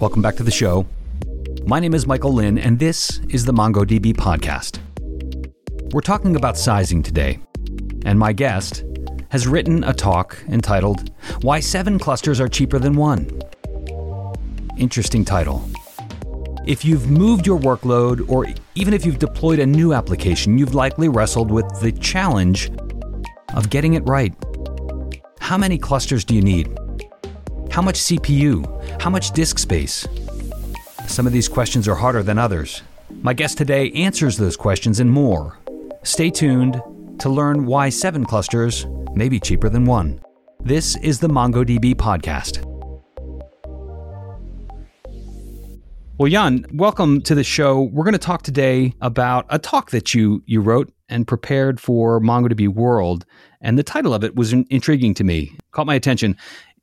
Welcome back to the show. My name is Michael Lynn, and this is the MongoDB podcast. We're talking about sizing today, and my guest has written a talk entitled Why Seven Clusters Are Cheaper Than One. Interesting title. If you've moved your workload, or even if you've deployed a new application, you've likely wrestled with the challenge of getting it right. How many clusters do you need? How much CPU? How much disk space? Some of these questions are harder than others. My guest today answers those questions and more. Stay tuned to learn why seven clusters may be cheaper than one. This is the MongoDB podcast. Well, Jan, welcome to the show. We're going to talk today about a talk that you you wrote and prepared for MongoDB World, and the title of it was intriguing to me. Caught my attention.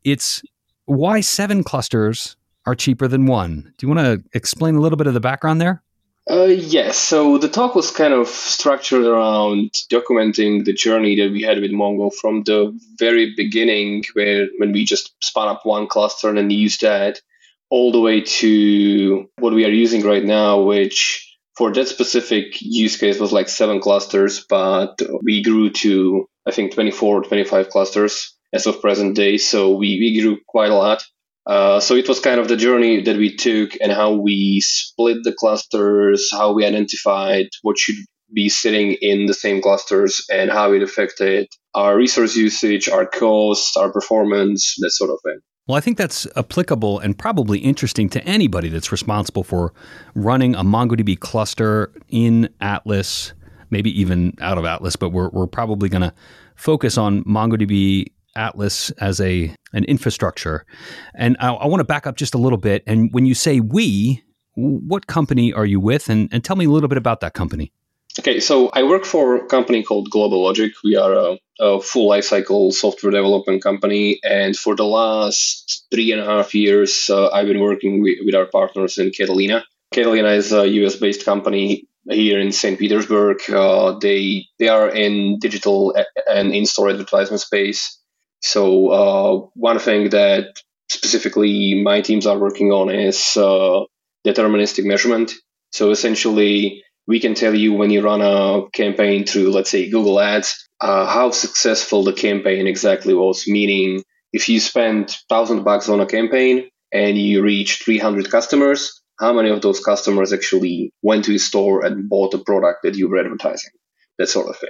It's why seven clusters are cheaper than one. Do you want to explain a little bit of the background there? Uh, yes. So the talk was kind of structured around documenting the journey that we had with Mongo from the very beginning, where when we just spun up one cluster and then used that, all the way to what we are using right now, which for that specific use case was like seven clusters, but we grew to I think 24 or 25 clusters as of present day. So we, we grew quite a lot. Uh, so it was kind of the journey that we took and how we split the clusters, how we identified what should be sitting in the same clusters and how it affected our resource usage, our costs, our performance, that sort of thing. Well, I think that's applicable and probably interesting to anybody that's responsible for running a MongoDB cluster in Atlas, maybe even out of Atlas, but we're, we're probably going to focus on MongoDB Atlas as a an infrastructure. And I, I want to back up just a little bit. And when you say we, what company are you with? And, and tell me a little bit about that company. Okay, so I work for a company called GlobalLogic. We are a, a full lifecycle software development company, and for the last three and a half years, uh, I've been working with, with our partners in Catalina. Catalina is a US-based company here in St. Petersburg. Uh, they they are in digital and in-store advertisement space. So uh, one thing that specifically my teams are working on is uh, deterministic measurement. So essentially, we can tell you when you run a campaign through, let's say, Google Ads, uh, how successful the campaign exactly was. Meaning, if you spend thousand bucks on a campaign and you reach 300 customers, how many of those customers actually went to the store and bought the product that you were advertising? That sort of thing.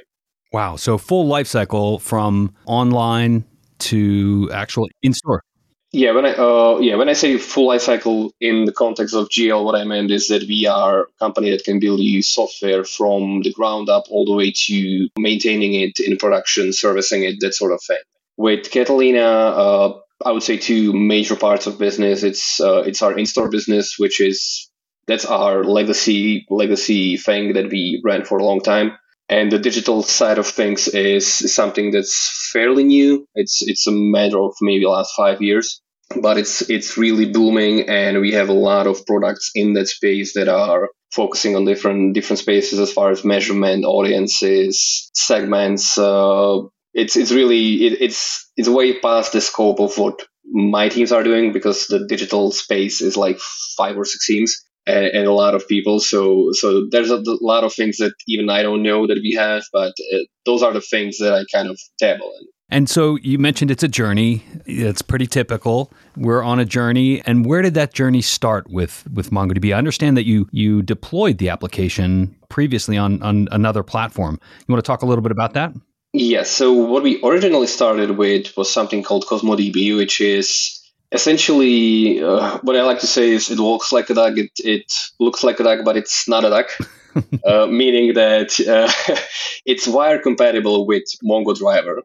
Wow. So full life cycle from online to actual in store? Yeah, when I uh, yeah when I say full life cycle in the context of GL, what I meant is that we are a company that can build you software from the ground up all the way to maintaining it in production, servicing it, that sort of thing. With Catalina, uh, I would say two major parts of business. It's uh, it's our in-store business, which is that's our legacy legacy thing that we ran for a long time and the digital side of things is, something that's fairly new. It's it's a matter of maybe last five years, but it's it's really booming, and we have a lot of products in that space that are focusing on different different spaces as far as measurement, audiences, segments. Uh, it's it's really it, it's it's way past the scope of what my teams are doing because the digital space is like five or six teams and, and, a lot of people. So so there's a, lot of things that even I don't know that we have, but uh, those are the things that I kind of dabble in. And so you mentioned it's a journey. It's pretty typical. We're on a journey, and where did that journey start with with MongoDB? I understand that you you deployed the application previously on on another platform. You want to talk a little bit about that? Yes. So what we originally started with was something called CosmoDB, which is essentially, uh, what I like to say is it looks like a duck. It, it looks like a duck, but it's not a duck. uh, meaning that uh, it's wire compatible with Mongo driver,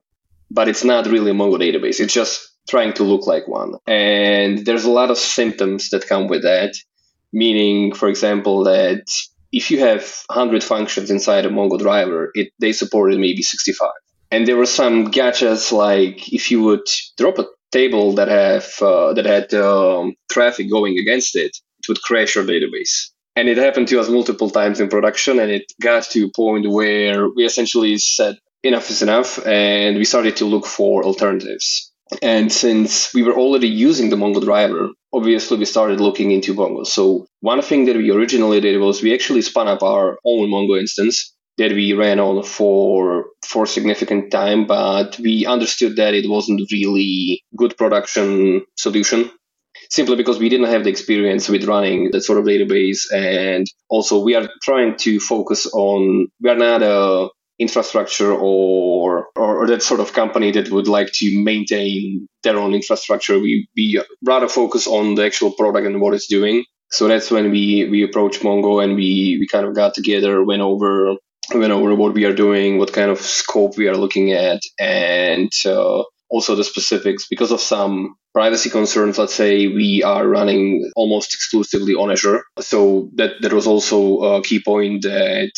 but it's not really a Mongo database. It's just trying to look like one. And there's a lot of symptoms that come with that. Meaning, for example, that if you have 100 functions inside a Mongo driver, it they supported maybe 65. And there were some gotchas like if you would drop a table that have uh, that had um, traffic going against it, it would crash your database. And it happened to us multiple times in production, and it got to a point where we essentially said enough is enough, and we started to look for alternatives. And since we were already using the Mongo driver, obviously we started looking into Mongo. So one thing that we originally did was we actually spun up our own Mongo instance that we ran on for for significant time, but we understood that it wasn't really good production solution simply because we didn't have the experience with running that sort of database and also we are trying to focus on we are not a infrastructure or, or, or that sort of company that would like to maintain their own infrastructure. We we rather focus on the actual product and what it's doing. So that's when we we approached Mongo and we we kind of got together, went over went know, what we are doing, what kind of scope we are looking at, and uh, also the specifics. Because of some privacy concerns let's say we are running almost exclusively on azure. So that that was also a key point that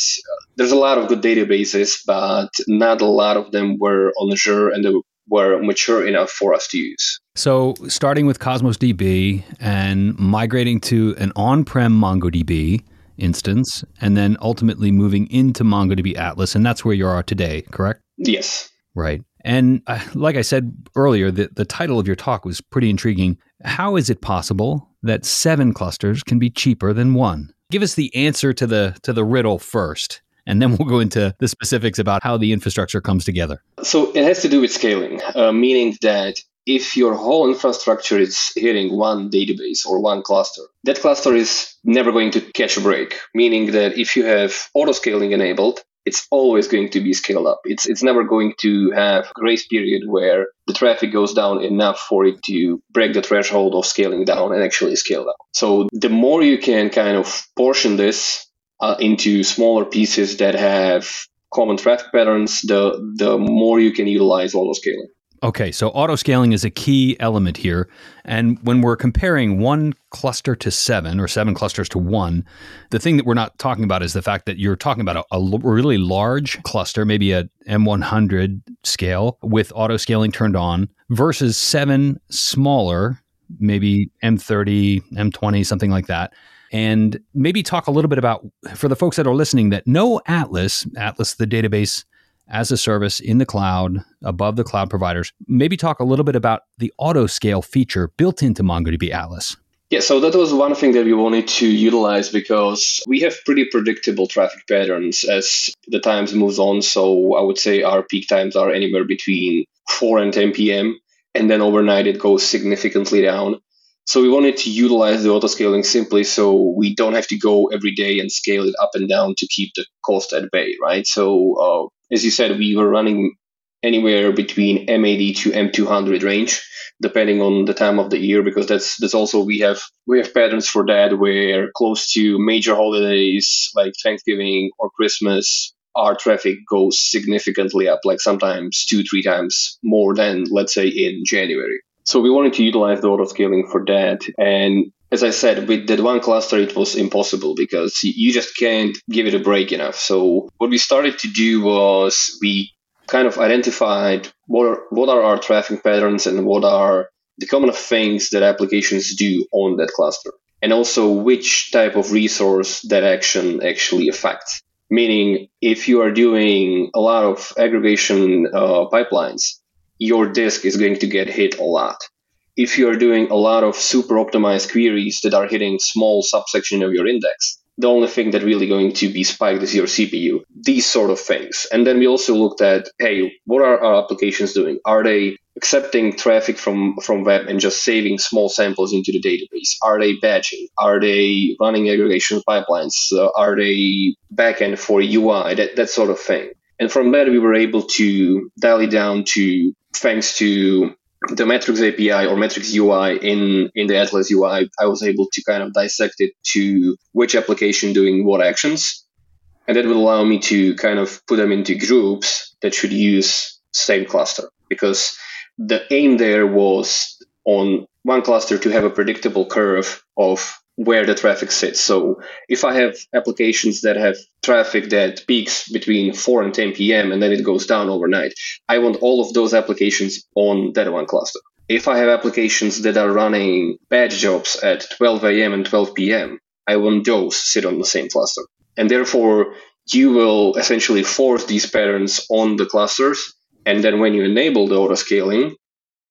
there's a lot of good databases but not a lot of them were on azure and they were mature enough for us to use. So starting with cosmos db and migrating to an on-prem mongodb instance and then ultimately moving into mongodb atlas and that's where you are today correct yes right and uh, like I said earlier, the, the title of your talk was pretty intriguing. How is it possible that seven clusters can be cheaper than one? Give us the answer to the to the riddle first, and then we'll go into the specifics about how the infrastructure comes together. So it has to do with scaling, uh, meaning that if your whole infrastructure is hitting one database or one cluster, that cluster is never going to catch a break. Meaning that if you have auto scaling enabled, it's always going to be scaled up. It's it's never going to have grace period where the traffic goes down enough for it to break the threshold of scaling down and actually scale down. So the more you can kind of portion this uh, into smaller pieces that have common traffic patterns, the the more you can utilize auto scaling. Okay, so auto scaling is a key element here. And when we're comparing one cluster to seven or seven clusters to one, the thing that we're not talking about is the fact that you're talking about a, a really large cluster, maybe a M100 scale with auto scaling turned on, versus seven smaller, maybe M30, M20, something like that. And maybe talk a little bit about, for the folks that are listening, that know Atlas, Atlas, the database as a service in the cloud above the cloud providers. Maybe talk a little bit about the auto scale feature built into MongoDB Atlas. Yeah, so that was one thing that we wanted to utilize because we have pretty predictable traffic patterns as the times moves on. So I would say our peak times are anywhere between 4 and 10 p.m. And then overnight it goes significantly down. So we wanted to utilize the auto scaling simply so we don't have to go every day and scale it up and down to keep the cost at bay, right? So uh, as you said, we were running anywhere between M80 to M200 range, depending on the time of the year, because that's that's also we have we have patterns for that where close to major holidays like Thanksgiving or Christmas, our traffic goes significantly up, like sometimes two three times more than let's say in January. So we wanted to utilize the auto scaling for that, and as I said, with that one cluster, it was impossible because you just can't give it a break enough. So what we started to do was we kind of identified what are, what are our traffic patterns and what are the common things that applications do on that cluster, and also which type of resource that action actually affects. Meaning, if you are doing a lot of aggregation uh, pipelines, your disk is going to get hit a lot if you're doing a lot of super optimized queries that are hitting small subsection of your index, the only thing that really going to be spiked is your CPU. These sort of things. And then we also looked at, hey, what are our applications doing? Are they accepting traffic from, from web and just saving small samples into the database? Are they batching? Are they running aggregation pipelines? Uh, are they backend for UI? That, that sort of thing. And from there, we were able to dial it down to, thanks to the metrics API or metrics UI in, in the Atlas UI, I was able to kind of dissect it to which application doing what actions. And that would allow me to kind of put them into groups that should use same cluster because the aim there was on one cluster to have a predictable curve of where the traffic sits. So if I have applications that have traffic that peaks between 4 and 10 p.m. and then it goes down overnight, I want all of those applications on that one cluster. If I have applications that are running batch jobs at 12 a.m. and 12 p.m., I want those sit on the same cluster. And therefore, you will essentially force these patterns on the clusters. And then when you enable the auto scaling,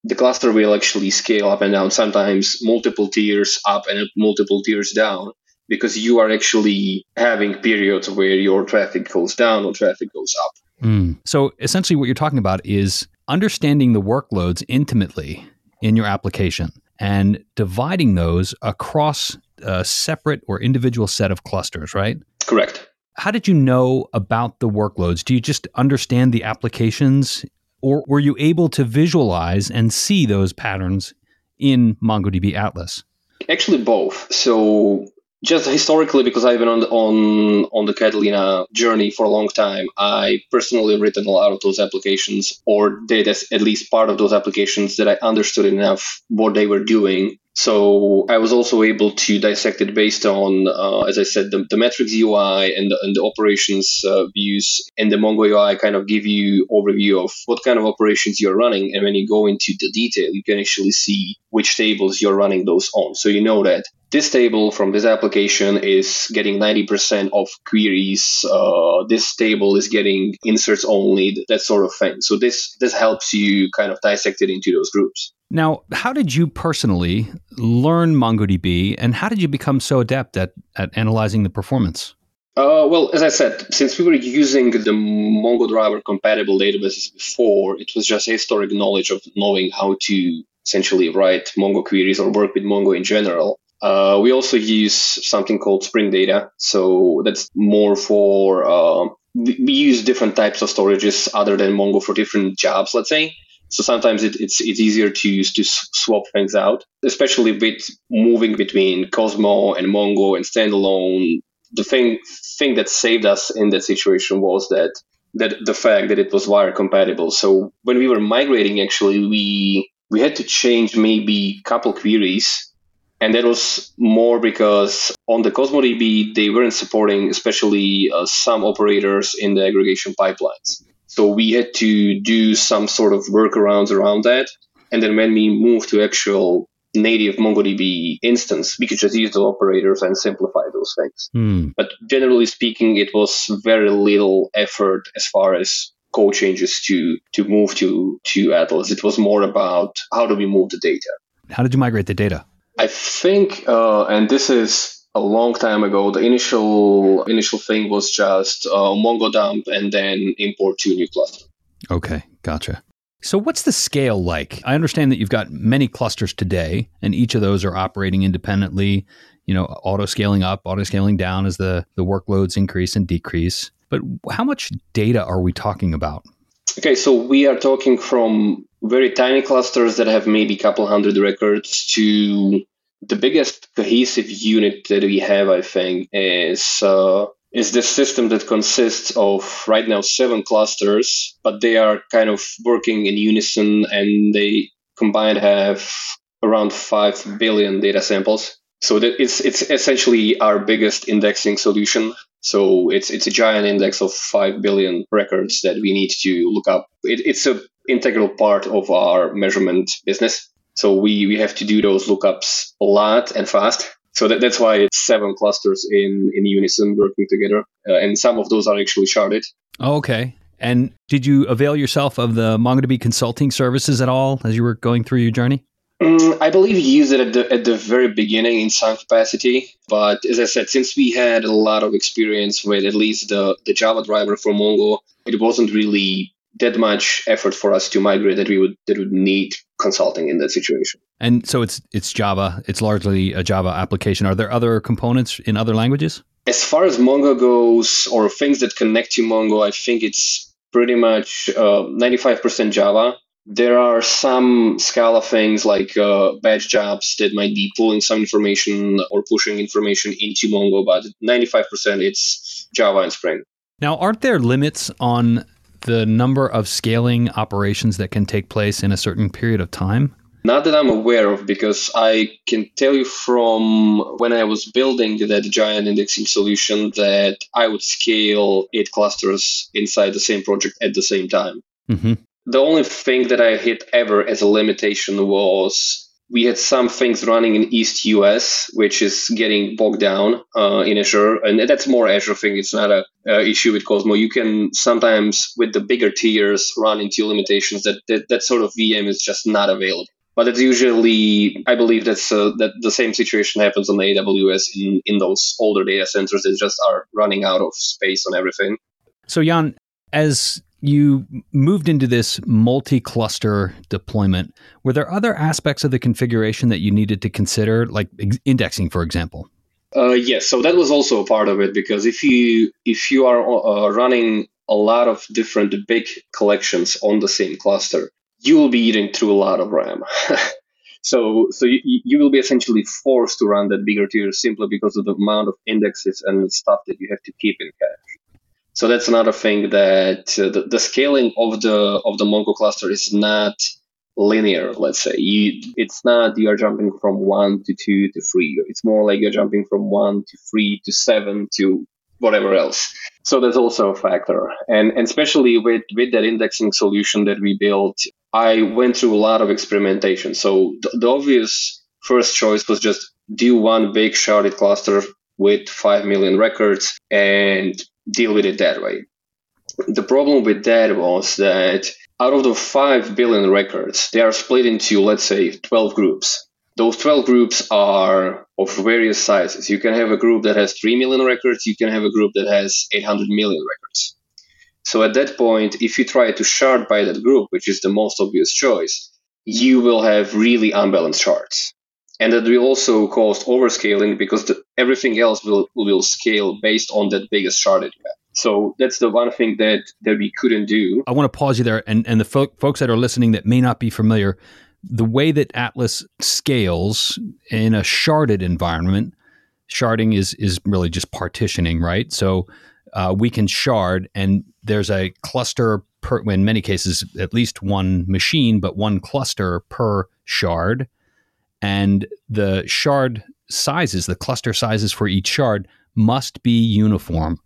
the cluster will actually scale up and down, sometimes multiple tiers up and multiple tiers down, because you are actually having periods where your traffic goes down or traffic goes up. Mm. So essentially, what you're talking about is understanding the workloads intimately in your application and dividing those across a separate or individual set of clusters, right? Correct. How did you know about the workloads? Do you just understand the applications, or were you able to visualize and see those patterns in MongoDB Atlas? Actually, both. So just historically, because I've been on the, on on the Catalina journey for a long time, I personally written a lot of those applications, or did at least part of those applications that I understood enough what they were doing. So I was also able to dissect it based on, uh, as I said, the, the metrics UI and the, and the operations uh, views. And the Mongo UI kind of give you overview of what kind of operations you're running. And when you go into the detail, you can actually see which tables you're running those on. So you know that this table from this application is getting 90% of queries. Uh, this table is getting inserts only, that sort of thing. So this this helps you kind of dissect it into those groups. Now, how did you personally learn MongoDB, and how did you become so adept at at analyzing the performance? Uh, well, as I said, since we were using the Mongo driver compatible databases before, it was just historic knowledge of knowing how to essentially write Mongo queries or work with Mongo in general. Uh, we also use something called Spring Data. So that's more for, uh, we use different types of storages other than Mongo for different jobs, let's say. So sometimes it, it's it's easier to to swap things out, especially with moving between Cosmo and Mongo and standalone. The thing thing that saved us in that situation was that that the fact that it was wire compatible. So when we were migrating, actually we we had to change maybe a couple queries and that was more because on the CosmoDB, they weren't supporting especially uh, some operators in the aggregation pipelines. So we had to do some sort of workarounds around that. And then when we moved to actual native MongoDB instance, we could just use the operators and simplify those things. Mm. But generally speaking, it was very little effort as far as code changes to to move to to Atlas. It was more about how do we move the data. How did you migrate the data? I think, uh, and this is a long time ago. The initial initial thing was just uh, Mongo dump and then import to a new cluster. Okay, gotcha. So, what's the scale like? I understand that you've got many clusters today, and each of those are operating independently. You know, auto scaling up, auto scaling down as the the workloads increase and decrease. But how much data are we talking about? Okay, so we are talking from very tiny clusters that have maybe a couple hundred records to the biggest cohesive unit that we have, I think, is uh, is this system that consists of right now seven clusters, but they are kind of working in unison, and they combined have around five billion data samples. So that it's it's essentially our biggest indexing solution. So it's it's a giant index of five billion records that we need to look up. It, it's a integral part of our measurement business. So we, we have to do those lookups a lot and fast. So that, that's why it's seven clusters in, in unison working together. Uh, and some of those are actually sharded. Oh, okay. And did you avail yourself of the MongoDB consulting services at all as you were going through your journey? Mm, I believe you used it at the, at the very beginning in some capacity. But as I said, since we had a lot of experience with at least the, the Java driver for Mongo, it wasn't really that much effort for us to migrate that we would that would need consulting in that situation. And so it's it's Java. It's largely a Java application. Are there other components in other languages? As far as Mongo goes, or things that connect to Mongo, I think it's pretty much uh, 95% Java. There are some Scala things like uh, batch jobs that might be pulling some information or pushing information into Mongo, but 95% it's Java and Spring. Now, aren't there limits on the number of scaling operations that can take place in a certain period of time? Not that I'm aware of, because I can tell you from when I was building that giant indexing solution that I would scale eight clusters inside the same project at the same time. Mm-hmm. The only thing that I hit ever as a limitation was we had some things running in East US, which is getting bogged down uh, in Azure, and that's more Azure thing. It's not a issue with Cosmo. You can sometimes with the bigger tiers run into limitations that, that that sort of VM is just not available. But it's usually, I believe that's uh, that the same situation happens on AWS in in those older data centers that just are running out of space on everything. So Jan, as you moved into this multi-cluster deployment. Were there other aspects of the configuration that you needed to consider, like indexing, for example? Uh, yes, so that was also a part of it because if you if you are uh, running a lot of different big collections on the same cluster, you will be eating through a lot of RAM. so so you, you will be essentially forced to run that bigger tier simply because of the amount of indexes and stuff that you have to keep in cache. So that's another thing that uh, the, the, scaling of the of the Mongo cluster is not linear. Let's say you, it's not you are jumping from one to two to three. It's more like you're jumping from one to three to seven to whatever else. So that's also a factor. And, and especially with, with that indexing solution that we built, I went through a lot of experimentation. So the, the obvious first choice was just do one big sharded cluster with 5 million records and deal with it that way. The problem with that was that out of the 5 billion records, they are split into, let's say, 12 groups. Those 12 groups are of various sizes. You can have a group that has 3 million records, you can have a group that has 800 million records. So at that point, if you try to shard by that group, which is the most obvious choice, you will have really unbalanced shards and that will also cause overscaling because the, everything else will will scale based on that biggest shard that you have. So that's the one thing that that we couldn't do. I want to pause you there, and and the fo- folks that are listening that may not be familiar, the way that Atlas scales in a sharded environment, sharding is is really just partitioning, right? So uh, we can shard, and there's a cluster per, in many cases, at least one machine, but one cluster per shard and the shard sizes, the cluster sizes for each shard must be uniform,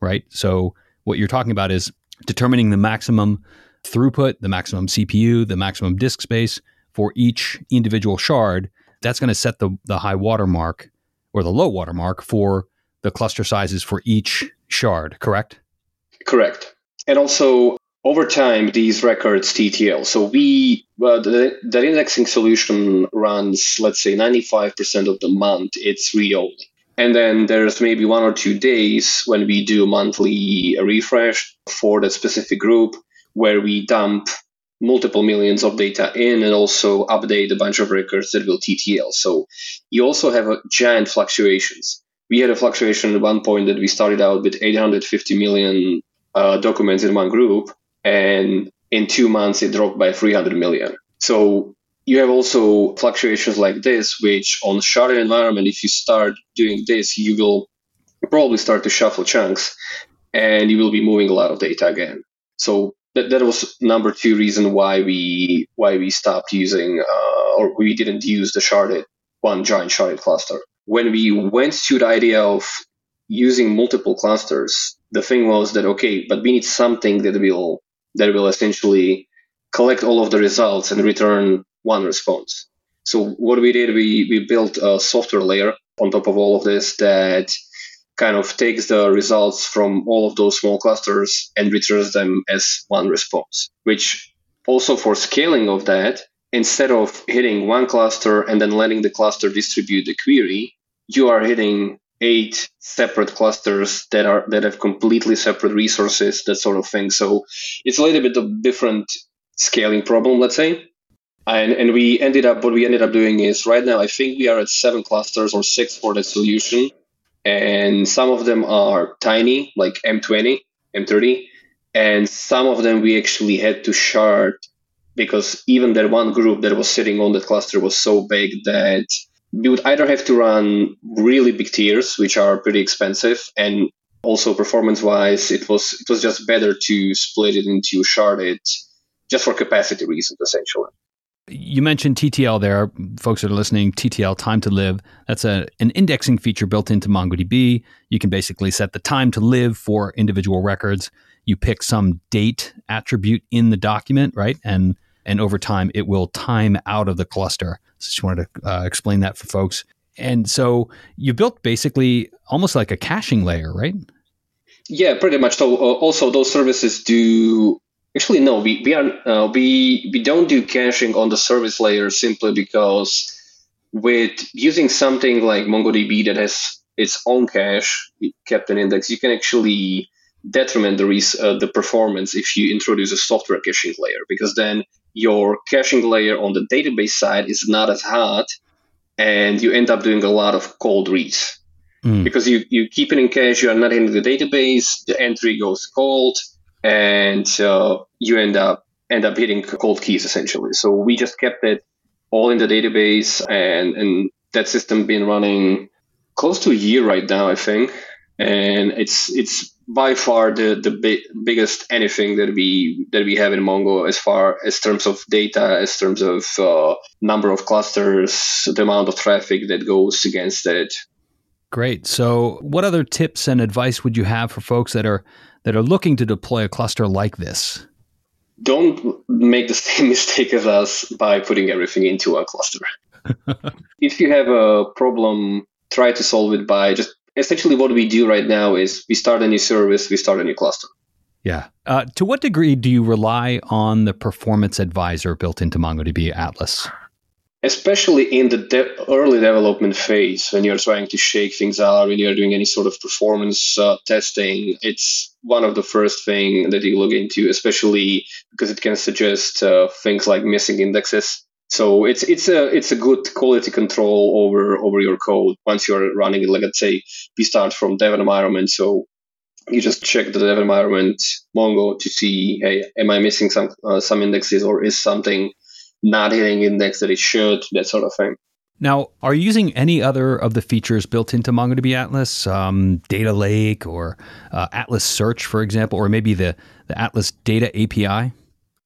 right? So what you're talking about is determining the maximum throughput, the maximum CPU, the maximum disk space for each individual shard. That's going to set the, the high watermark or the low watermark for the cluster sizes for each shard, correct? Correct. And also, over time, these records TTL. So we, well, the, the indexing solution runs, let's say, 95% of the month, it's read only. And then there's maybe one or two days when we do monthly refresh for that specific group where we dump multiple millions of data in and also update a bunch of records that will TTL. So you also have a giant fluctuations. We had a fluctuation at one point that we started out with 850 million uh, documents in one group and in two months it dropped by 300 million. So you have also fluctuations like this, which on sharded environment, if you start doing this, you will probably start to shuffle chunks and you will be moving a lot of data again. So that, that was number two reason why we why we stopped using uh, or we didn't use the sharded one giant sharded cluster. When we went to the idea of using multiple clusters, the thing was that okay, but we need something that will that will essentially collect all of the results and return one response. So what we did, we, we built a software layer on top of all of this that kind of takes the results from all of those small clusters and returns them as one response, which also for scaling of that, instead of hitting one cluster and then letting the cluster distribute the query, you are hitting eight separate clusters that are that have completely separate resources, that sort of thing. So it's a little bit of different scaling problem, let's say. And, and we ended up what we ended up doing is right now I think we are at seven clusters or six for that solution, and some of them are tiny, like M20, M30, and some of them we actually had to shard because even that one group that was sitting on that cluster was so big that we would either have to run really big tiers, which are pretty expensive, and also performance wise, it was it was just better to split it into sharded, just for capacity reasons, essentially. You mentioned TTL there, folks that are listening. TTL, time to live. That's a an indexing feature built into MongoDB. You can basically set the time to live for individual records. You pick some date attribute in the document, right, and and over time it will time out of the cluster. So just wanted to uh, explain that for folks. And so you built basically almost like a caching layer, right? Yeah, pretty much. So uh, also those services do actually no, we we are uh, we we don't do caching on the service layer simply because with using something like MongoDB that has its own cache kept in index, you can actually detriment the res- uh, the performance if you introduce a software caching layer because then your caching layer on the database side is not as hot and you end up doing a lot of cold reads. Mm. because you, you keep it in cache you are not in the database the entry goes cold and uh, you end up end up hitting cold keys essentially. So we just kept it all in the database and and that system been running close to a year right now i think and it's it's by far the the bi- biggest anything that we that we have in Mongo as far as terms of data, as terms of uh, number of clusters, the amount of traffic that goes against it. Great. So, what other tips and advice would you have for folks that are that are looking to deploy a cluster like this? Don't make the same mistake as us by putting everything into a cluster. if you have a problem, try to solve it by just essentially what we do right now is we start a new service, we start a new cluster. Yeah. Uh, to what degree do you rely on the performance advisor built into MongoDB Atlas? Especially in the de- early development phase, when you're trying to shake things out, when you're doing any sort of performance uh, testing, it's one of the first thing that you look into, especially because it can suggest uh, things like missing indexes so it's it's a it's a good quality control over over your code once you're running it. Like let's say we start from dev environment, so you just check the dev environment Mongo to see, hey, am I missing some uh, some indexes or is something not hitting index that it should, that sort of thing. Now, are you using any other of the features built into MongoDB Atlas, um, Data Lake or uh, Atlas Search, for example, or maybe the, the Atlas Data API?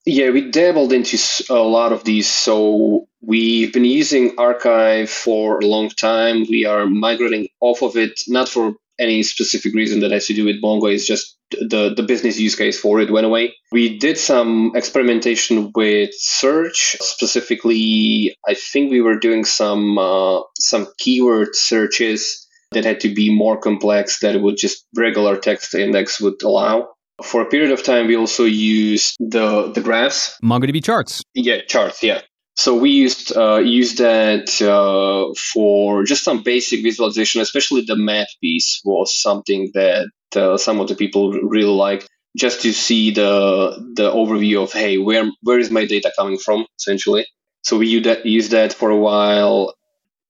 Yeah, we dabbled into a lot of these. So we've been using Archive for a long time. We are migrating off of it, not for any specific reason that has to do with Mongo. It's just the, the business use case for it went away. We did some experimentation with search. Specifically, I think we were doing some uh, some keyword searches that had to be more complex that would just regular text index would allow. For a period of time, we also used the the graphs. MongoDB charts. Yeah, charts. Yeah. So we used uh, used that uh, for just some basic visualization, especially the map piece was something that uh, some of the people really like, just to see the the overview of hey, where where is my data coming from, essentially. So we used that, used that for a while.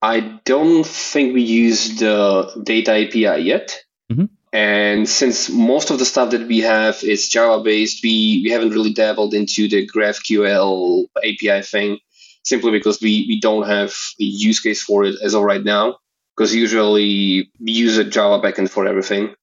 I don't think we used the data API yet. Mm-hmm. And since most of the stuff that we have is Java based, we, we haven't really dabbled into the GraphQL API thing simply because we, we don't have a use case for it as of right now. Because usually we use a Java backend for everything.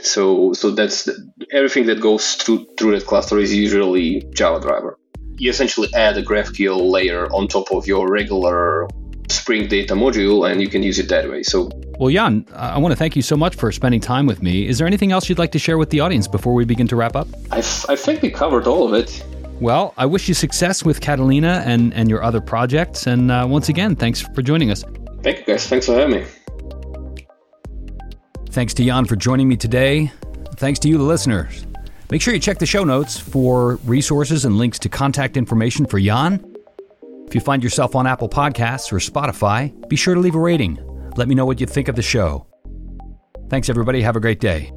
So so that's the, everything that goes through through that cluster is usually Java driver. You essentially add a GraphQL layer on top of your regular Spring Data module, and you can use it that way. So well, Jan, I want to thank you so much for spending time with me. Is there anything else you'd like to share with the audience before we begin to wrap up? I, f- I think we covered all of it. Well, I wish you success with Catalina and, and your other projects. And uh, once again, thanks for joining us. Thank you, guys. Thanks for having me. Thanks to Jan for joining me today. Thanks to you, the listeners. Make sure you check the show notes for resources and links to contact information for Jan. If you find yourself on Apple Podcasts or Spotify, be sure to leave a rating. Let me know what you think of the show. Thanks, everybody. Have a great day.